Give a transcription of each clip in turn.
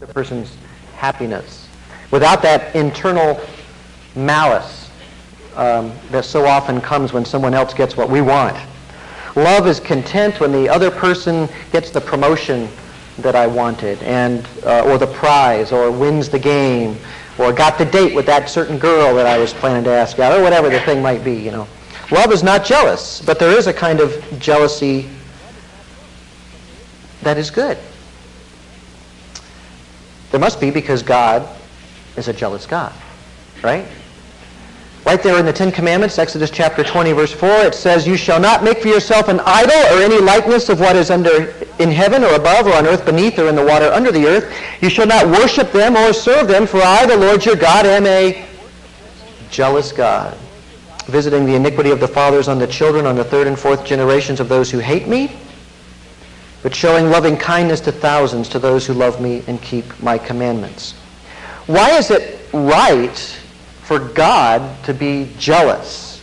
the person's happiness. Without that internal malice um, that so often comes when someone else gets what we want. Love is content when the other person gets the promotion that I wanted, and uh, or the prize, or wins the game, or got the date with that certain girl that I was planning to ask out, or whatever the thing might be. You know, love is not jealous, but there is a kind of jealousy that is good. There must be because God is a jealous God, right? Right there in the Ten Commandments, Exodus chapter 20, verse 4, it says, You shall not make for yourself an idol or any likeness of what is under in heaven or above or on earth beneath or in the water under the earth. You shall not worship them or serve them, for I, the Lord your God, am a jealous God, visiting the iniquity of the fathers on the children, on the third and fourth generations of those who hate me, but showing loving kindness to thousands to those who love me and keep my commandments. Why is it right for God to be jealous?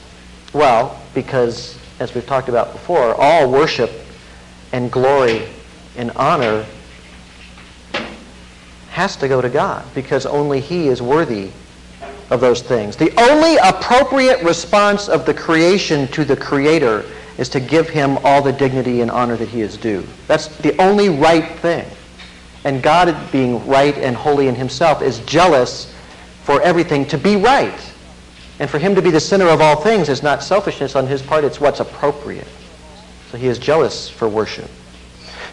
Well, because, as we've talked about before, all worship and glory and honor has to go to God because only He is worthy of those things. The only appropriate response of the creation to the Creator is to give him all the dignity and honor that he is due. That's the only right thing. And God, being right and holy in himself, is jealous for everything to be right. And for him to be the center of all things is not selfishness on his part, it's what's appropriate. So he is jealous for worship.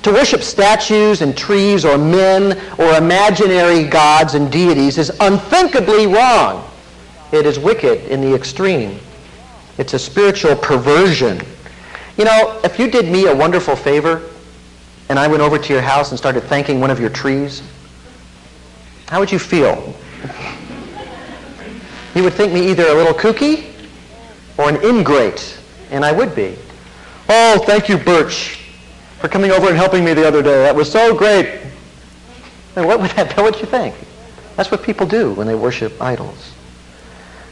To worship statues and trees or men or imaginary gods and deities is unthinkably wrong. It is wicked in the extreme. It's a spiritual perversion you know, if you did me a wonderful favor and I went over to your house and started thanking one of your trees, how would you feel? You would think me either a little kooky or an ingrate, and I would be. Oh, thank you, Birch, for coming over and helping me the other day. That was so great. And what would that, what would you think? That's what people do when they worship idols.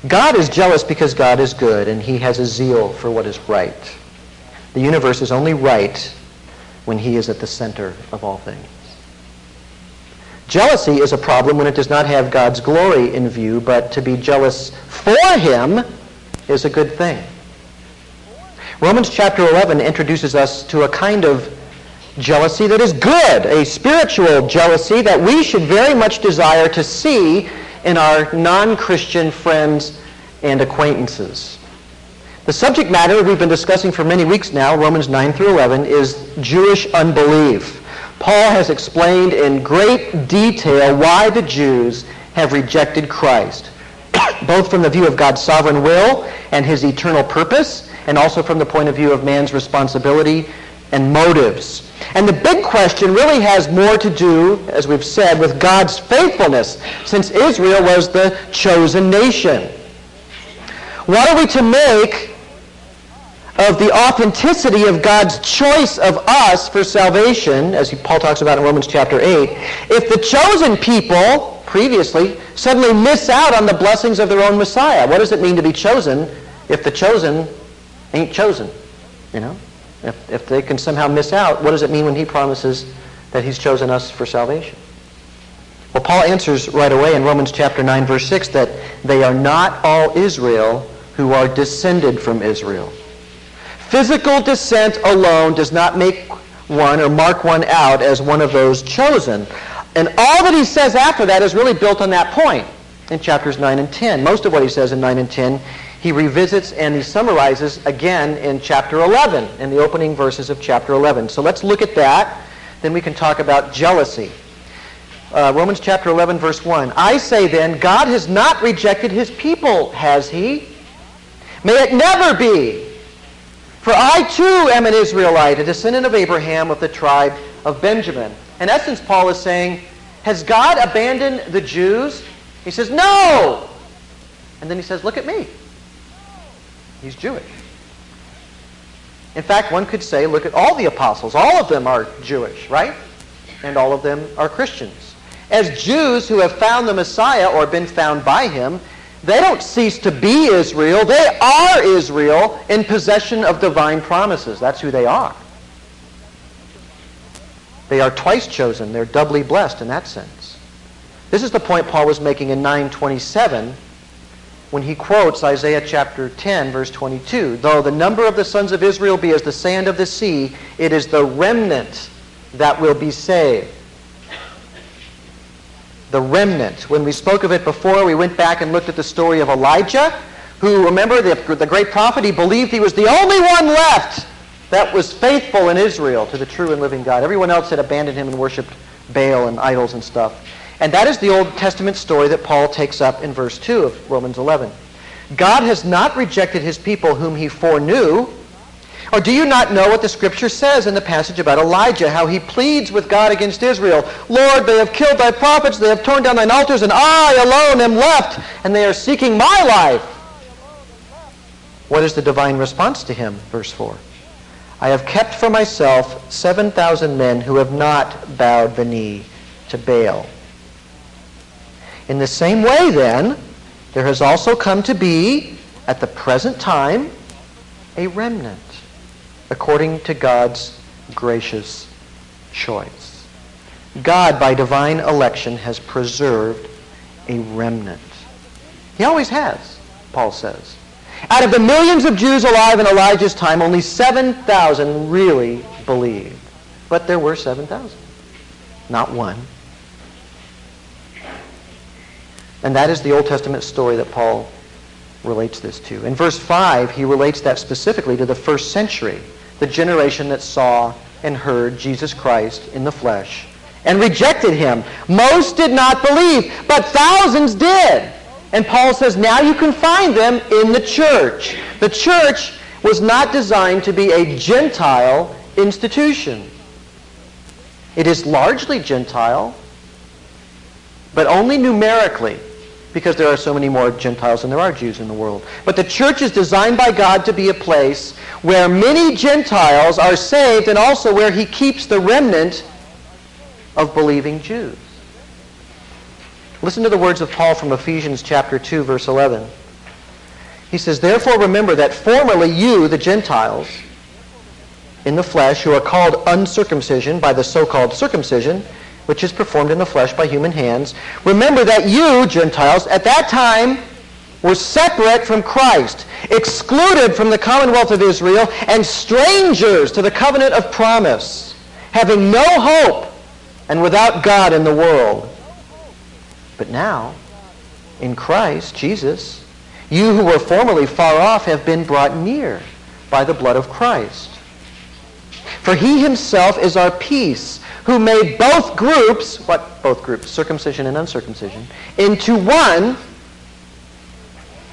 God is jealous because God is good, and he has a zeal for what is right. The universe is only right when he is at the center of all things. Jealousy is a problem when it does not have God's glory in view, but to be jealous for him is a good thing. Romans chapter 11 introduces us to a kind of jealousy that is good, a spiritual jealousy that we should very much desire to see in our non-Christian friends and acquaintances. The subject matter we've been discussing for many weeks now, Romans 9 through 11, is Jewish unbelief. Paul has explained in great detail why the Jews have rejected Christ, both from the view of God's sovereign will and his eternal purpose, and also from the point of view of man's responsibility and motives. And the big question really has more to do, as we've said, with God's faithfulness, since Israel was the chosen nation. What are we to make of the authenticity of God's choice of us for salvation, as Paul talks about in Romans chapter 8, if the chosen people previously suddenly miss out on the blessings of their own Messiah. What does it mean to be chosen if the chosen ain't chosen? You know? If, if they can somehow miss out, what does it mean when he promises that he's chosen us for salvation? Well, Paul answers right away in Romans chapter 9, verse 6, that they are not all Israel who are descended from Israel. Physical descent alone does not make one or mark one out as one of those chosen. And all that he says after that is really built on that point in chapters 9 and 10. Most of what he says in 9 and 10 he revisits and he summarizes again in chapter 11, in the opening verses of chapter 11. So let's look at that. Then we can talk about jealousy. Uh, Romans chapter 11, verse 1. I say then, God has not rejected his people, has he? May it never be. For I too am an Israelite, a descendant of Abraham of the tribe of Benjamin. In essence, Paul is saying, has God abandoned the Jews? He says, no! And then he says, look at me. He's Jewish. In fact, one could say, look at all the apostles. All of them are Jewish, right? And all of them are Christians. As Jews who have found the Messiah or been found by him, they don't cease to be Israel. They are Israel in possession of divine promises. That's who they are. They are twice chosen. They're doubly blessed in that sense. This is the point Paul was making in 927 when he quotes Isaiah chapter 10, verse 22. Though the number of the sons of Israel be as the sand of the sea, it is the remnant that will be saved. The remnant. When we spoke of it before, we went back and looked at the story of Elijah, who, remember, the, the great prophet, he believed he was the only one left that was faithful in Israel to the true and living God. Everyone else had abandoned him and worshipped Baal and idols and stuff. And that is the Old Testament story that Paul takes up in verse 2 of Romans 11. God has not rejected his people whom he foreknew. Or do you not know what the scripture says in the passage about Elijah, how he pleads with God against Israel? Lord, they have killed thy prophets, they have torn down thine altars, and I alone am left, and they are seeking my life. What is the divine response to him? Verse 4. I have kept for myself 7,000 men who have not bowed the knee to Baal. In the same way, then, there has also come to be, at the present time, a remnant, according to God's gracious choice. God, by divine election, has preserved a remnant. He always has, Paul says. Out of the millions of Jews alive in Elijah's time, only 7,000 really believed. But there were 7,000, not one. And that is the Old Testament story that Paul relates this to. In verse 5, he relates that specifically to the first century, the generation that saw and heard Jesus Christ in the flesh and rejected him. Most did not believe, but thousands did. And Paul says now you can find them in the church. The church was not designed to be a Gentile institution. It is largely Gentile, but only numerically because there are so many more Gentiles than there are Jews in the world. But the church is designed by God to be a place where many Gentiles are saved and also where he keeps the remnant of believing Jews. Listen to the words of Paul from Ephesians chapter 2 verse 11. He says, "Therefore remember that formerly you, the Gentiles, in the flesh, who are called uncircumcision by the so-called circumcision, which is performed in the flesh by human hands. Remember that you, Gentiles, at that time were separate from Christ, excluded from the commonwealth of Israel, and strangers to the covenant of promise, having no hope and without God in the world. But now, in Christ Jesus, you who were formerly far off have been brought near by the blood of Christ. For he himself is our peace who made both groups, what both groups, circumcision and uncircumcision, into one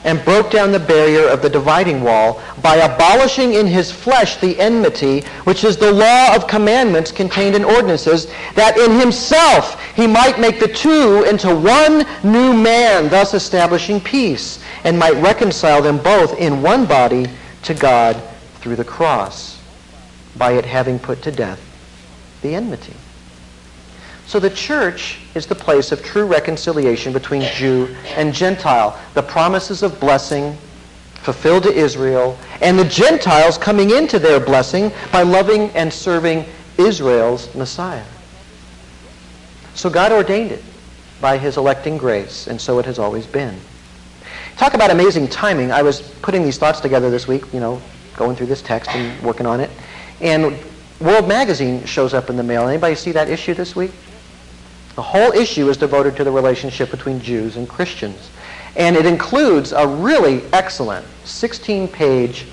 and broke down the barrier of the dividing wall by abolishing in his flesh the enmity, which is the law of commandments contained in ordinances, that in himself he might make the two into one new man, thus establishing peace, and might reconcile them both in one body to God through the cross, by it having put to death the enmity. So the church is the place of true reconciliation between Jew and Gentile. The promises of blessing fulfilled to Israel, and the Gentiles coming into their blessing by loving and serving Israel's Messiah. So God ordained it by his electing grace, and so it has always been. Talk about amazing timing. I was putting these thoughts together this week, you know, going through this text and working on it. And World Magazine shows up in the mail. Anybody see that issue this week? The whole issue is devoted to the relationship between Jews and Christians. And it includes a really excellent 16-page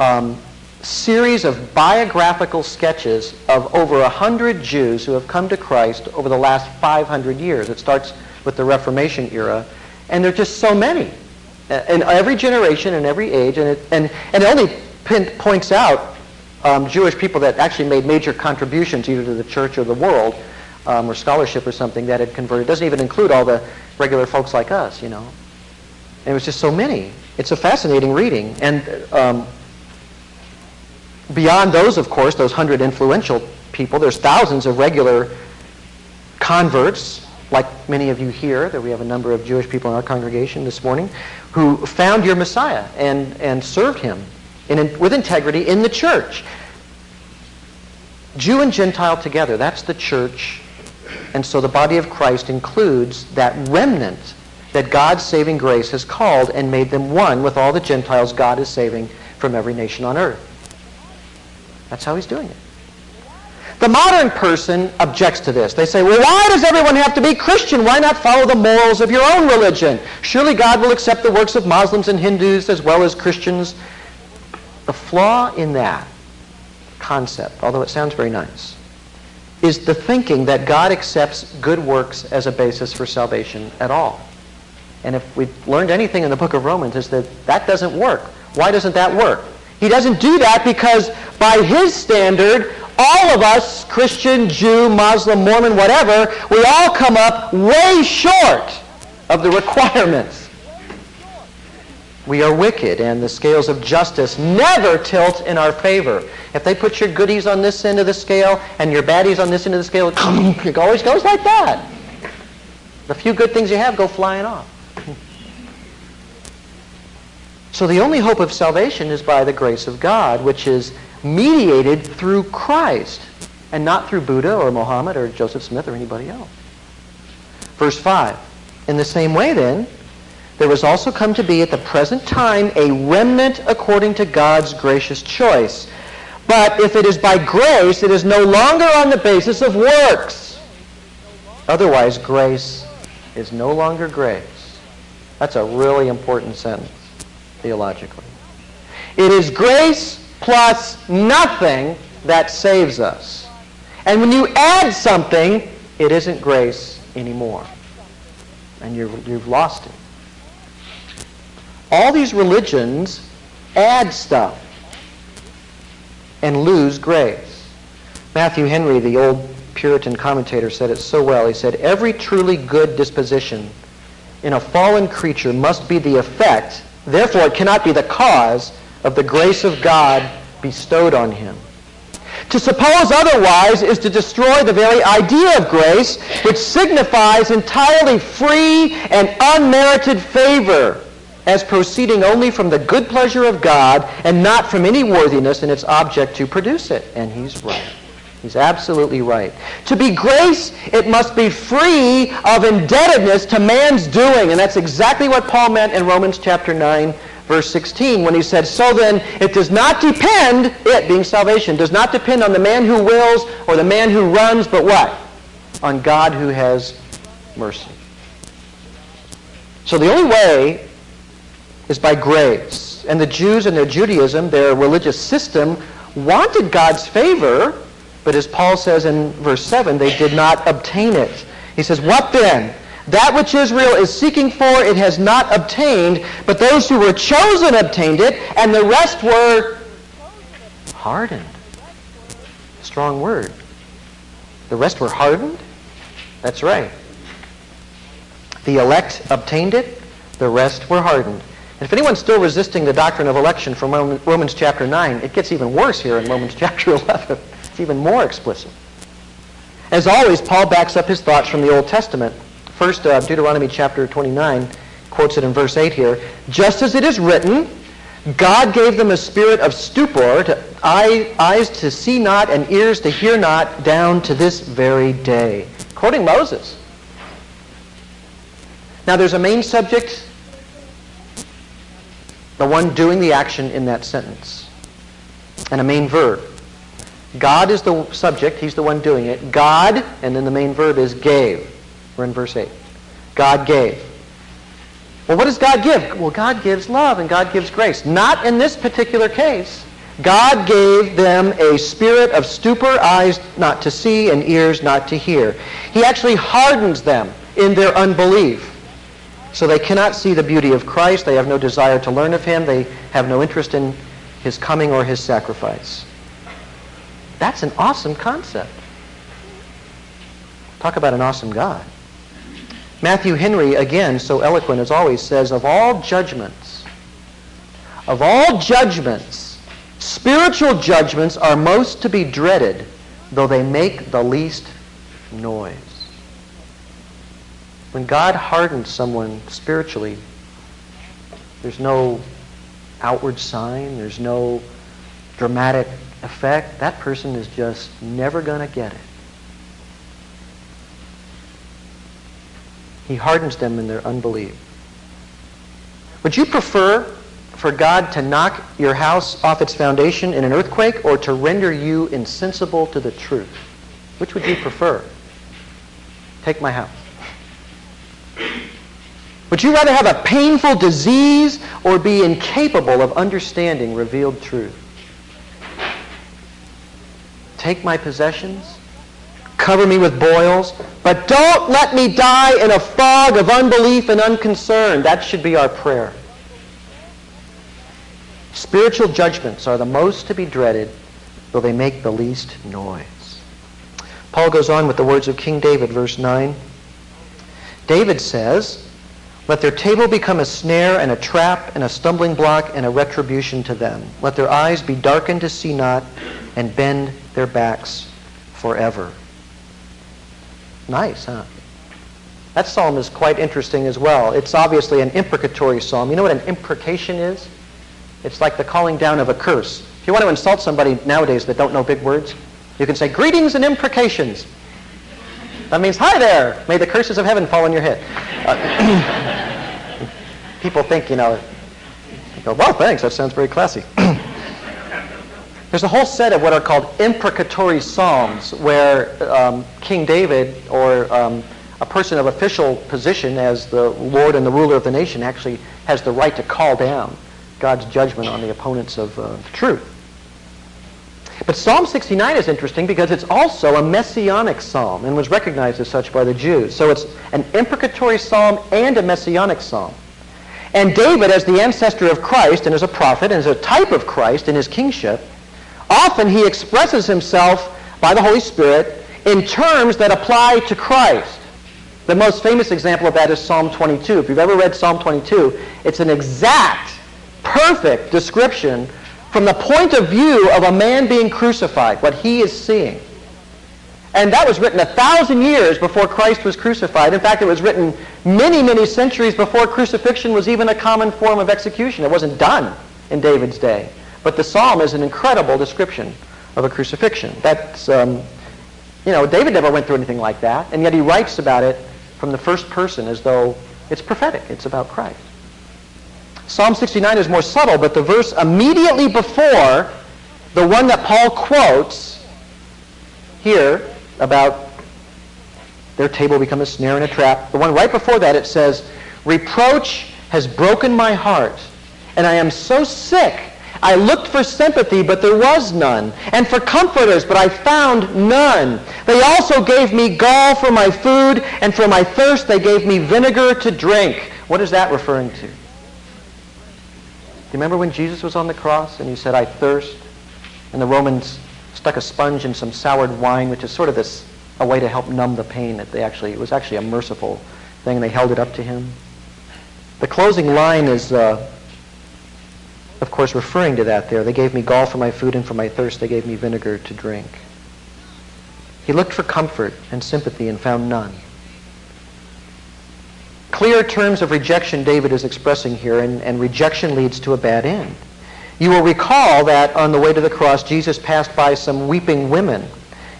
um, series of biographical sketches of over 100 Jews who have come to Christ over the last 500 years. It starts with the Reformation era, and there are just so many in every generation and every age, and it, and, and it only pin, points out um, Jewish people that actually made major contributions either to the church or the world um, or scholarship or something that had converted. It doesn't even include all the regular folks like us, you know. And it was just so many. It's a fascinating reading. And um, beyond those, of course, those hundred influential people, there's thousands of regular converts, like many of you here, that we have a number of Jewish people in our congregation this morning, who found your Messiah and, and served him in, with integrity in the church. Jew and Gentile together, that's the church And so the body of Christ includes that remnant that God's saving grace has called and made them one with all the Gentiles God is saving from every nation on earth. That's how he's doing it. The modern person objects to this. They say, well, why does everyone have to be Christian? Why not follow the morals of your own religion? Surely God will accept the works of Muslims and Hindus as well as Christians. The flaw in that concept, although it sounds very nice, is the thinking that God accepts good works as a basis for salvation at all. And if we've learned anything in the book of Romans is that that doesn't work. Why doesn't that work? He doesn't do that because by his standard, all of us, Christian, Jew, Muslim, Mormon, whatever, we all come up way short of the requirements. We are wicked, and the scales of justice never tilt in our favor. If they put your goodies on this end of the scale and your baddies on this end of the scale, it always goes like that. The few good things you have go flying off. So the only hope of salvation is by the grace of God, which is mediated through Christ and not through Buddha or Mohammed or Joseph Smith or anybody else. Verse 5. In the same way then, there has also come to be at the present time a remnant according to God's gracious choice. But if it is by grace, it is no longer on the basis of works. Otherwise, grace is no longer grace. That's a really important sentence theologically. It is grace plus nothing that saves us. And when you add something, it isn't grace anymore. And you you've lost it. All these religions add stuff and lose grace. Matthew Henry, the old Puritan commentator, said it so well. He said, Every truly good disposition in a fallen creature must be the effect, therefore it cannot be the cause, of the grace of God bestowed on him. To suppose otherwise is to destroy the very idea of grace, which signifies entirely free and unmerited favor as proceeding only from the good pleasure of God and not from any worthiness in its object to produce it. And he's right. He's absolutely right. To be grace, it must be free of indebtedness to man's doing. And that's exactly what Paul meant in Romans chapter 9, verse 16, when he said, So then, it does not depend, it being salvation, does not depend on the man who wills or the man who runs, but what? On God who has mercy. So the only way is by grace. And the Jews and their Judaism, their religious system, wanted God's favor, but as Paul says in verse 7, they did not obtain it. He says, What then? That which Israel is seeking for, it has not obtained, but those who were chosen obtained it, and the rest were hardened. Strong word. The rest were hardened? That's right. The elect obtained it, the rest were hardened. If anyone's still resisting the doctrine of election from Romans chapter 9, it gets even worse here in Romans chapter 11. It's even more explicit. As always, Paul backs up his thoughts from the Old Testament. First, uh, Deuteronomy chapter 29 quotes it in verse 8 here. Just as it is written, God gave them a spirit of stupor, to eye, eyes to see not and ears to hear not, down to this very day. Quoting Moses. Now there's a main subject the one doing the action in that sentence. And a main verb. God is the subject. He's the one doing it. God, and then the main verb is gave. We're in verse 8. God gave. Well, what does God give? Well, God gives love and God gives grace. Not in this particular case. God gave them a spirit of stupor, eyes not to see and ears not to hear. He actually hardens them in their unbelief. So they cannot see the beauty of Christ. They have no desire to learn of him. They have no interest in his coming or his sacrifice. That's an awesome concept. Talk about an awesome God. Matthew Henry, again, so eloquent as always, says, of all judgments, of all judgments, spiritual judgments are most to be dreaded, though they make the least noise. When God hardens someone spiritually, there's no outward sign, there's no dramatic effect. That person is just never going to get it. He hardens them in their unbelief. Would you prefer for God to knock your house off its foundation in an earthquake or to render you insensible to the truth? Which would you prefer? Take my house. Would you rather have a painful disease or be incapable of understanding revealed truth? Take my possessions, cover me with boils, but don't let me die in a fog of unbelief and unconcern. That should be our prayer. Spiritual judgments are the most to be dreaded, though they make the least noise. Paul goes on with the words of King David, verse 9. David says, Let their table become a snare and a trap and a stumbling block and a retribution to them. Let their eyes be darkened to see not and bend their backs forever. Nice, huh? That psalm is quite interesting as well. It's obviously an imprecatory psalm. You know what an imprecation is? It's like the calling down of a curse. If you want to insult somebody nowadays that don't know big words, you can say, greetings and imprecations. That means, hi there, may the curses of heaven fall on your head. Uh, people think, you know, go, well, thanks, that sounds very classy. There's a whole set of what are called imprecatory psalms where um, King David or um, a person of official position as the Lord and the ruler of the nation actually has the right to call down God's judgment on the opponents of uh, truth. But Psalm 69 is interesting because it's also a messianic psalm and was recognized as such by the Jews. So it's an imprecatory psalm and a messianic psalm. And David, as the ancestor of Christ and as a prophet and as a type of Christ in his kingship, often he expresses himself by the Holy Spirit in terms that apply to Christ. The most famous example of that is Psalm 22. If you've ever read Psalm 22, it's an exact, perfect description from the point of view of a man being crucified, what he is seeing. And that was written a thousand years before Christ was crucified. In fact, it was written many, many centuries before crucifixion was even a common form of execution. It wasn't done in David's day. But the psalm is an incredible description of a crucifixion. That's, um, you know, David never went through anything like that, and yet he writes about it from the first person as though it's prophetic. It's about Christ. Psalm 69 is more subtle, but the verse immediately before the one that Paul quotes here about their table become a snare and a trap, the one right before that, it says, Reproach has broken my heart, and I am so sick. I looked for sympathy, but there was none, and for comforters, but I found none. They also gave me gall for my food, and for my thirst they gave me vinegar to drink. What is that referring to? Do you remember when Jesus was on the cross and he said, I thirst? And the Romans stuck a sponge in some soured wine, which is sort of this, a way to help numb the pain that they actually, it was actually a merciful thing, and they held it up to him. The closing line is, uh, of course, referring to that there. They gave me gall for my food, and for my thirst they gave me vinegar to drink. He looked for comfort and sympathy and found none clear terms of rejection David is expressing here, and, and rejection leads to a bad end. You will recall that on the way to the cross, Jesus passed by some weeping women,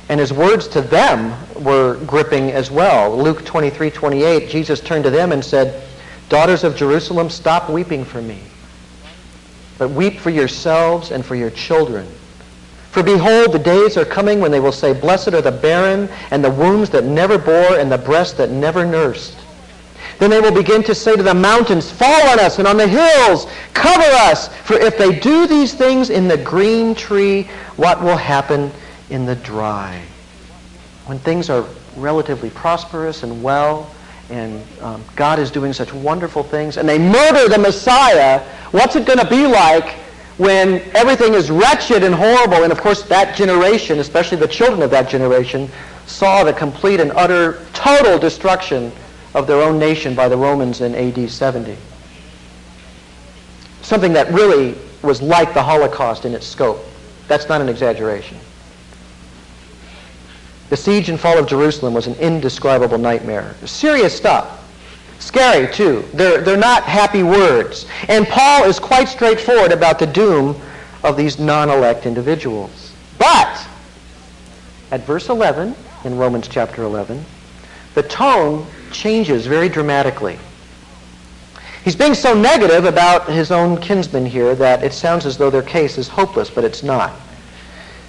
and his words to them were gripping as well. Luke 23, 28, Jesus turned to them and said, Daughters of Jerusalem, stop weeping for me, but weep for yourselves and for your children. For behold, the days are coming when they will say, Blessed are the barren, and the wombs that never bore, and the breasts that never nursed. Then they will begin to say to the mountains, Fall on us, and on the hills, cover us. For if they do these things in the green tree, what will happen in the dry? When things are relatively prosperous and well, and um, God is doing such wonderful things, and they murder the Messiah, what's it going to be like when everything is wretched and horrible? And of course, that generation, especially the children of that generation, saw the complete and utter, total destruction of their own nation by the Romans in AD 70. Something that really was like the Holocaust in its scope. That's not an exaggeration. The siege and fall of Jerusalem was an indescribable nightmare. Serious stuff. Scary, too. They're, they're not happy words. And Paul is quite straightforward about the doom of these non-elect individuals. But, at verse 11, in Romans chapter 11, the tone changes very dramatically. He's being so negative about his own kinsmen here that it sounds as though their case is hopeless, but it's not.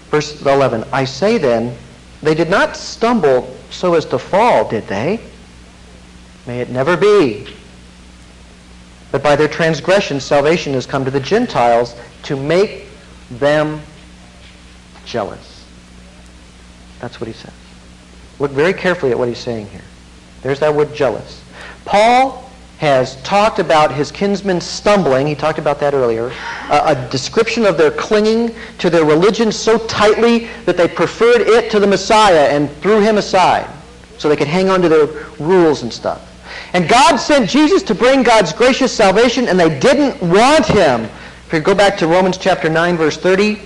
Verse 11, I say then, they did not stumble so as to fall, did they? May it never be. But by their transgression, salvation has come to the Gentiles to make them jealous. That's what he says. Look very carefully at what he's saying here. There's that word jealous. Paul has talked about his kinsmen stumbling. He talked about that earlier. a description of their clinging to their religion so tightly that they preferred it to the Messiah and threw him aside so they could hang on to their rules and stuff. And God sent Jesus to bring God's gracious salvation, and they didn't want him. If you go back to Romans chapter 9, verse 30,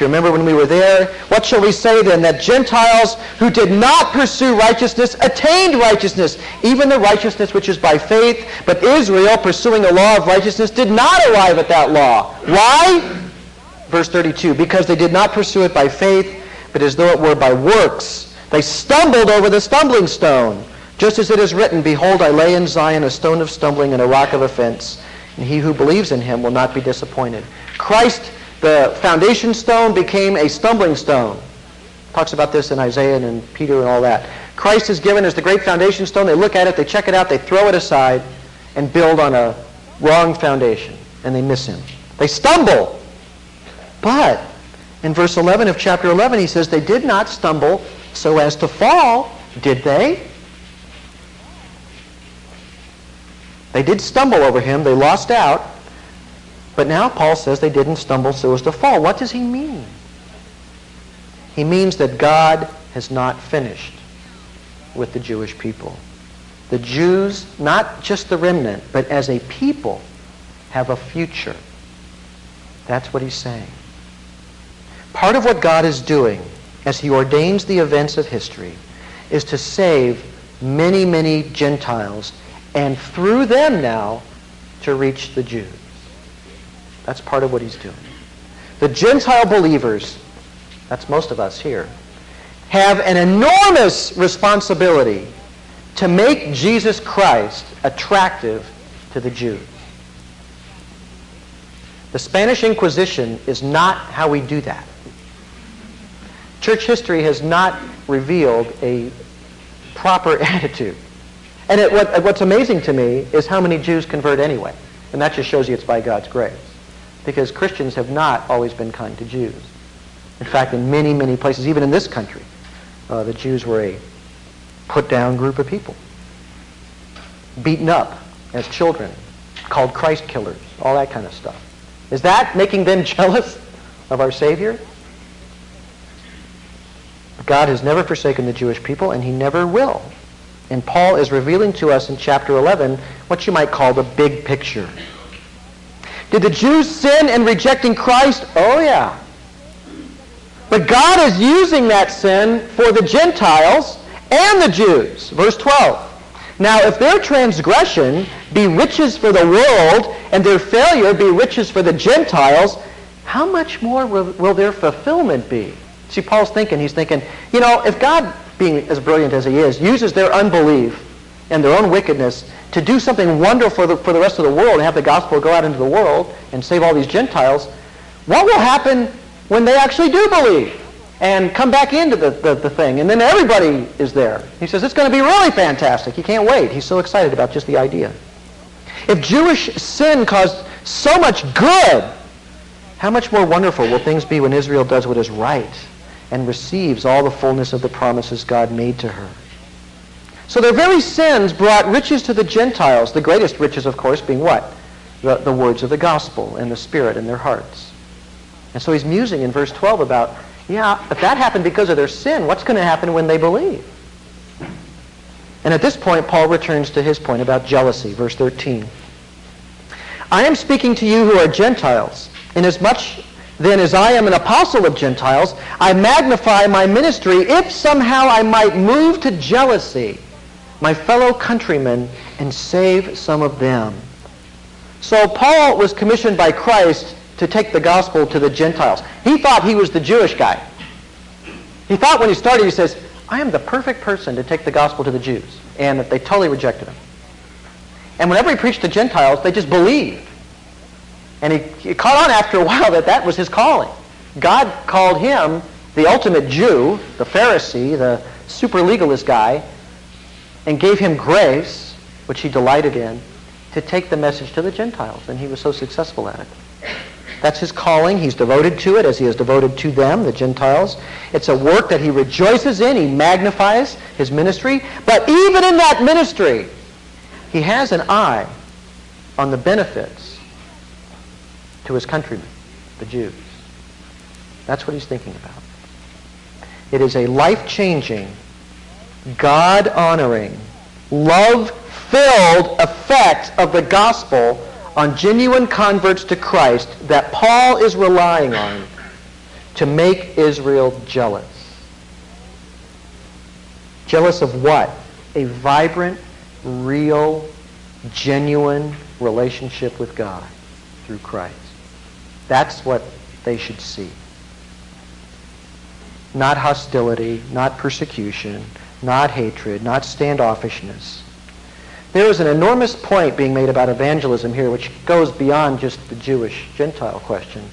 you remember when we were there, what shall we say then? That Gentiles who did not pursue righteousness attained righteousness, even the righteousness which is by faith. But Israel, pursuing the law of righteousness, did not arrive at that law. Why? Verse 32, because they did not pursue it by faith, but as though it were by works. They stumbled over the stumbling stone. Just as it is written, Behold, I lay in Zion a stone of stumbling and a rock of offense, and he who believes in him will not be disappointed. Christ the foundation stone became a stumbling stone. Talks about this in Isaiah and in Peter and all that. Christ is given as the great foundation stone. They look at it, they check it out, they throw it aside, and build on a wrong foundation, and they miss him. They stumble. But in verse 11 of chapter 11, he says, They did not stumble so as to fall, did they? They did stumble over him. They lost out. But now Paul says they didn't stumble so as to fall. What does he mean? He means that God has not finished with the Jewish people. The Jews, not just the remnant, but as a people, have a future. That's what he's saying. Part of what God is doing as he ordains the events of history is to save many, many Gentiles and through them now to reach the Jews. That's part of what he's doing. The Gentile believers, that's most of us here, have an enormous responsibility to make Jesus Christ attractive to the Jews. The Spanish Inquisition is not how we do that. Church history has not revealed a proper attitude. And it, what, what's amazing to me is how many Jews convert anyway. And that just shows you it's by God's grace because Christians have not always been kind to Jews. In fact, in many, many places, even in this country, uh, the Jews were a put-down group of people, beaten up as children, called Christ killers, all that kind of stuff. Is that making them jealous of our Savior? God has never forsaken the Jewish people, and he never will. And Paul is revealing to us in chapter 11 what you might call the big picture. Did the Jews sin in rejecting Christ? Oh, yeah. But God is using that sin for the Gentiles and the Jews. Verse 12. Now, if their transgression be riches for the world and their failure be riches for the Gentiles, how much more will, will their fulfillment be? See, Paul's thinking, he's thinking, you know, if God, being as brilliant as he is, uses their unbelief and their own wickedness to do something wonderful for the, for the rest of the world and have the gospel go out into the world and save all these Gentiles, what will happen when they actually do believe and come back into the, the, the thing? And then everybody is there. He says, it's going to be really fantastic. He can't wait. He's so excited about just the idea. If Jewish sin caused so much good, how much more wonderful will things be when Israel does what is right and receives all the fullness of the promises God made to her? So their very sins brought riches to the Gentiles, the greatest riches, of course, being what? The, the words of the gospel and the Spirit in their hearts. And so he's musing in verse 12 about, yeah, if that happened because of their sin, what's going to happen when they believe? And at this point, Paul returns to his point about jealousy, verse 13. I am speaking to you who are Gentiles, inasmuch then as I am an apostle of Gentiles, I magnify my ministry if somehow I might move to jealousy my fellow countrymen and save some of them. So Paul was commissioned by Christ to take the gospel to the Gentiles. He thought he was the Jewish guy. He thought when he started, he says, I am the perfect person to take the gospel to the Jews. And that they totally rejected him. And whenever he preached to Gentiles, they just believed. And he, he caught on after a while that that was his calling. God called him the ultimate Jew, the Pharisee, the super legalist guy, and gave him grace, which he delighted in, to take the message to the Gentiles. And he was so successful at it. That's his calling. He's devoted to it as he is devoted to them, the Gentiles. It's a work that he rejoices in. He magnifies his ministry. But even in that ministry, he has an eye on the benefits to his countrymen, the Jews. That's what he's thinking about. It is a life-changing, God-honoring, love-filled effect of the gospel on genuine converts to Christ that Paul is relying on to make Israel jealous. Jealous of what? A vibrant, real, genuine relationship with God through Christ. That's what they should see. Not hostility, not persecution, not hatred, not standoffishness. There is an enormous point being made about evangelism here which goes beyond just the Jewish Gentile question.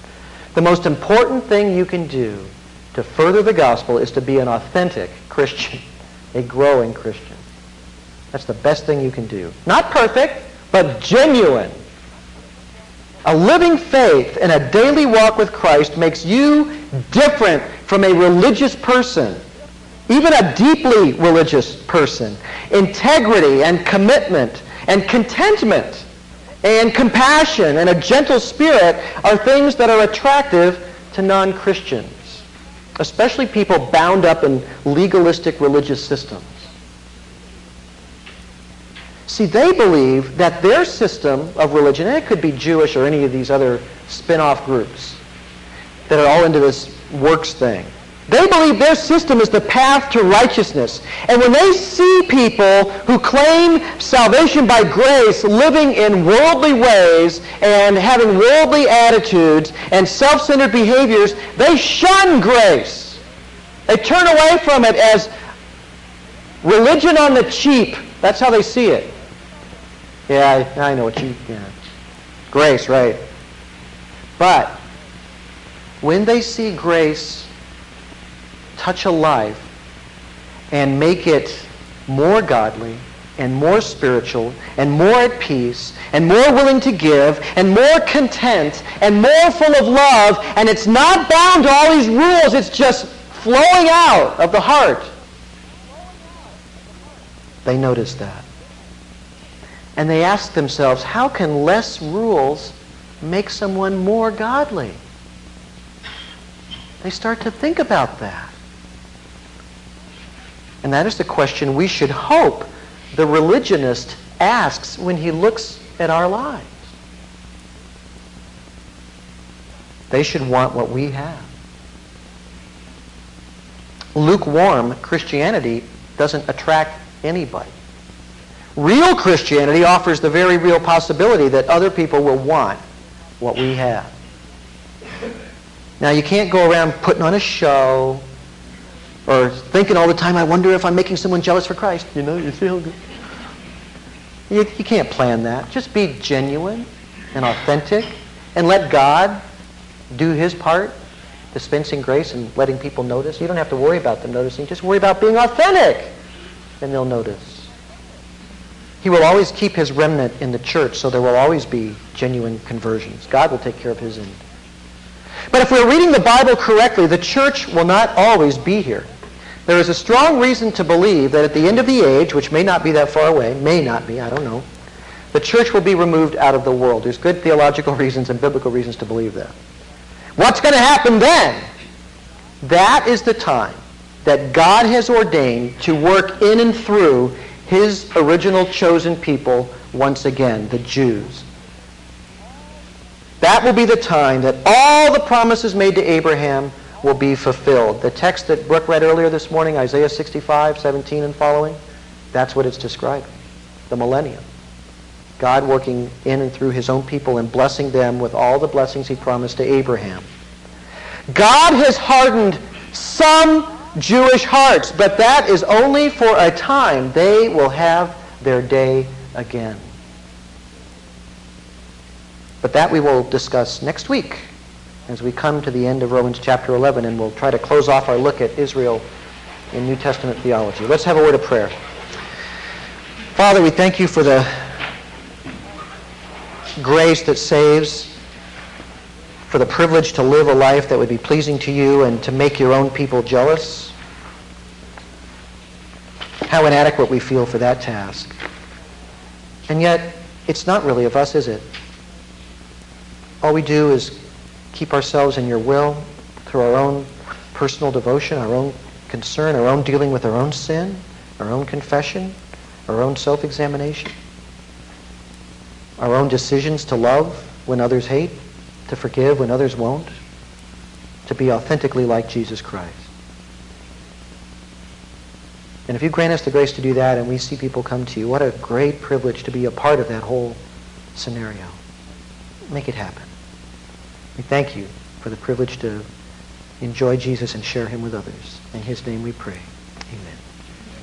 The most important thing you can do to further the gospel is to be an authentic Christian, a growing Christian. That's the best thing you can do. Not perfect, but genuine. A living faith and a daily walk with Christ makes you different from a religious person even a deeply religious person, integrity and commitment and contentment and compassion and a gentle spirit are things that are attractive to non-Christians, especially people bound up in legalistic religious systems. See, they believe that their system of religion, and it could be Jewish or any of these other spin-off groups that are all into this works thing, they believe their system is the path to righteousness. And when they see people who claim salvation by grace living in worldly ways and having worldly attitudes and self-centered behaviors, they shun grace. They turn away from it as religion on the cheap. That's how they see it. Yeah, I, I know what you, yeah. Grace, right. But when they see grace touch a life and make it more godly and more spiritual and more at peace and more willing to give and more content and more full of love. And it's not bound to all these rules. It's just flowing out of the heart. They notice that. And they ask themselves how can less rules make someone more godly? They start to think about that and that is the question we should hope the religionist asks when he looks at our lives. They should want what we have. Lukewarm Christianity doesn't attract anybody. Real Christianity offers the very real possibility that other people will want what we have. Now, you can't go around putting on a show or thinking all the time, I wonder if I'm making someone jealous for Christ. You know, you feel good. You, you can't plan that. Just be genuine and authentic and let God do his part, dispensing grace and letting people notice. You don't have to worry about them noticing. Just worry about being authentic, and they'll notice. He will always keep his remnant in the church, so there will always be genuine conversions. God will take care of his end. But if we're reading the Bible correctly, the church will not always be here. There is a strong reason to believe that at the end of the age, which may not be that far away, may not be, I don't know, the church will be removed out of the world. There's good theological reasons and biblical reasons to believe that. What's going to happen then? That is the time that God has ordained to work in and through his original chosen people once again, the Jews. That will be the time that all the promises made to Abraham will be fulfilled. The text that Brooke read earlier this morning, Isaiah 65, 17 and following, that's what it's describing. The millennium. God working in and through his own people and blessing them with all the blessings he promised to Abraham. God has hardened some Jewish hearts, but that is only for a time. They will have their day again. But that we will discuss next week as we come to the end of Romans chapter 11, and we'll try to close off our look at Israel in New Testament theology. Let's have a word of prayer. Father, we thank you for the grace that saves, for the privilege to live a life that would be pleasing to you and to make your own people jealous. How inadequate we feel for that task. And yet, it's not really of us, is it? All we do is keep ourselves in your will through our own personal devotion, our own concern, our own dealing with our own sin, our own confession, our own self-examination, our own decisions to love when others hate, to forgive when others won't, to be authentically like Jesus Christ. And if you grant us the grace to do that and we see people come to you, what a great privilege to be a part of that whole scenario. Make it happen. We thank you for the privilege to enjoy Jesus and share him with others. In his name we pray.